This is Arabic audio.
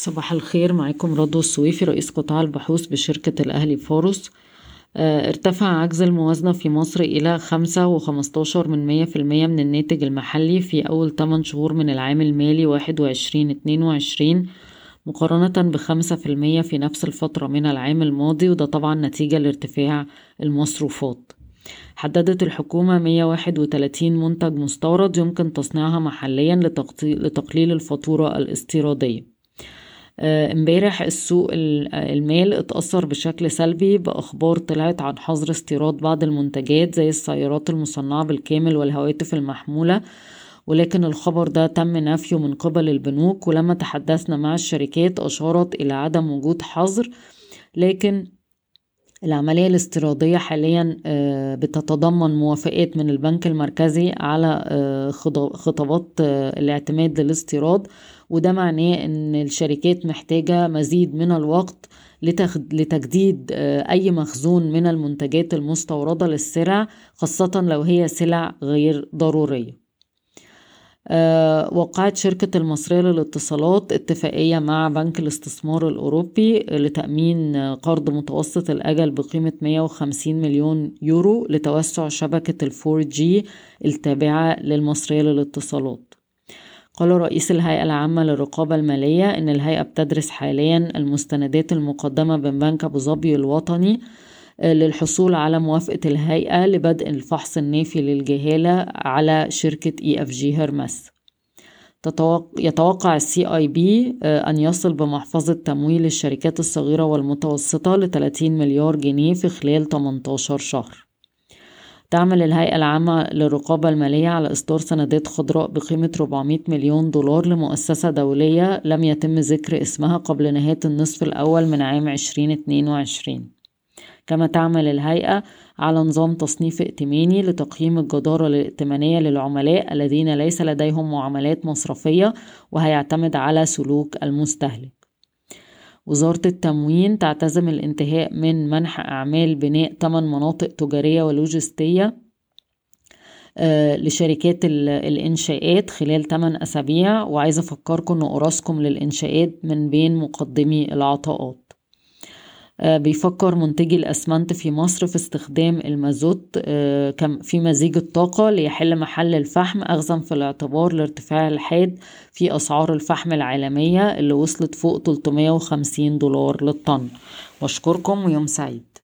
صباح الخير معاكم رضوى السويفي رئيس قطاع البحوث بشركة الأهلي فورس. آه، ارتفع عجز الموازنة في مصر إلى خمسة وخمستاشر من مية في المية من الناتج المحلي في أول 8 شهور من العام المالي واحد وعشرين اتنين وعشرين مقارنة بخمسة في المية في نفس الفترة من العام الماضي وده طبعا نتيجة لارتفاع المصروفات. حددت الحكومة 131 منتج مستورد يمكن تصنيعها محليا لتقليل الفاتورة الاستيرادية. امبارح السوق المال اتأثر بشكل سلبي بأخبار طلعت عن حظر استيراد بعض المنتجات زي السيارات المصنعة بالكامل والهواتف المحمولة ولكن الخبر ده تم نفيه من قبل البنوك ولما تحدثنا مع الشركات أشارت إلى عدم وجود حظر لكن العملية الاستيرادية حاليا آه، بتتضمن موافقات من البنك المركزي على آه، خطابات آه، الاعتماد للاستيراد. وده معناه إن الشركات محتاجة مزيد من الوقت لتجديد أي مخزون من المنتجات المستوردة للسلع خاصة لو هي سلع غير ضرورية. وقعت شركة المصرية للاتصالات اتفاقية مع بنك الاستثمار الأوروبي لتأمين قرض متوسط الأجل بقيمة 150 مليون يورو لتوسع شبكة الفور جي التابعة للمصرية للاتصالات. قال رئيس الهيئة العامة للرقابة المالية إن الهيئة بتدرس حاليا المستندات المقدمة من بنك أبو ظبي الوطني للحصول على موافقة الهيئة لبدء الفحص النافي للجهالة على شركة اي اف جي هرمس. يتوقع السي اي بي أن يصل بمحفظة تمويل الشركات الصغيرة والمتوسطة ل 30 مليار جنيه في خلال 18 شهر. تعمل الهيئة العامة للرقابة المالية على إصدار سندات خضراء بقيمة 400 مليون دولار لمؤسسة دولية لم يتم ذكر اسمها قبل نهاية النصف الأول من عام 2022 كما تعمل الهيئة على نظام تصنيف ائتماني لتقييم الجدارة الائتمانية للعملاء الذين ليس لديهم معاملات مصرفية وهيعتمد على سلوك المستهلك. وزارة التموين تعتزم الانتهاء من منح أعمال بناء 8 مناطق تجارية ولوجستية آه، لشركات الإنشاءات خلال 8 أسابيع. وعايزة أفكركم أن أراسكم للإنشاءات من بين مقدمي العطاءات. بيفكر منتجي الأسمنت في مصر في استخدام المازوت آه، في مزيج الطاقة ليحل محل الفحم أخذا في الاعتبار الارتفاع الحاد في أسعار الفحم العالمية اللي وصلت فوق 350 دولار للطن. واشكركم ويوم سعيد.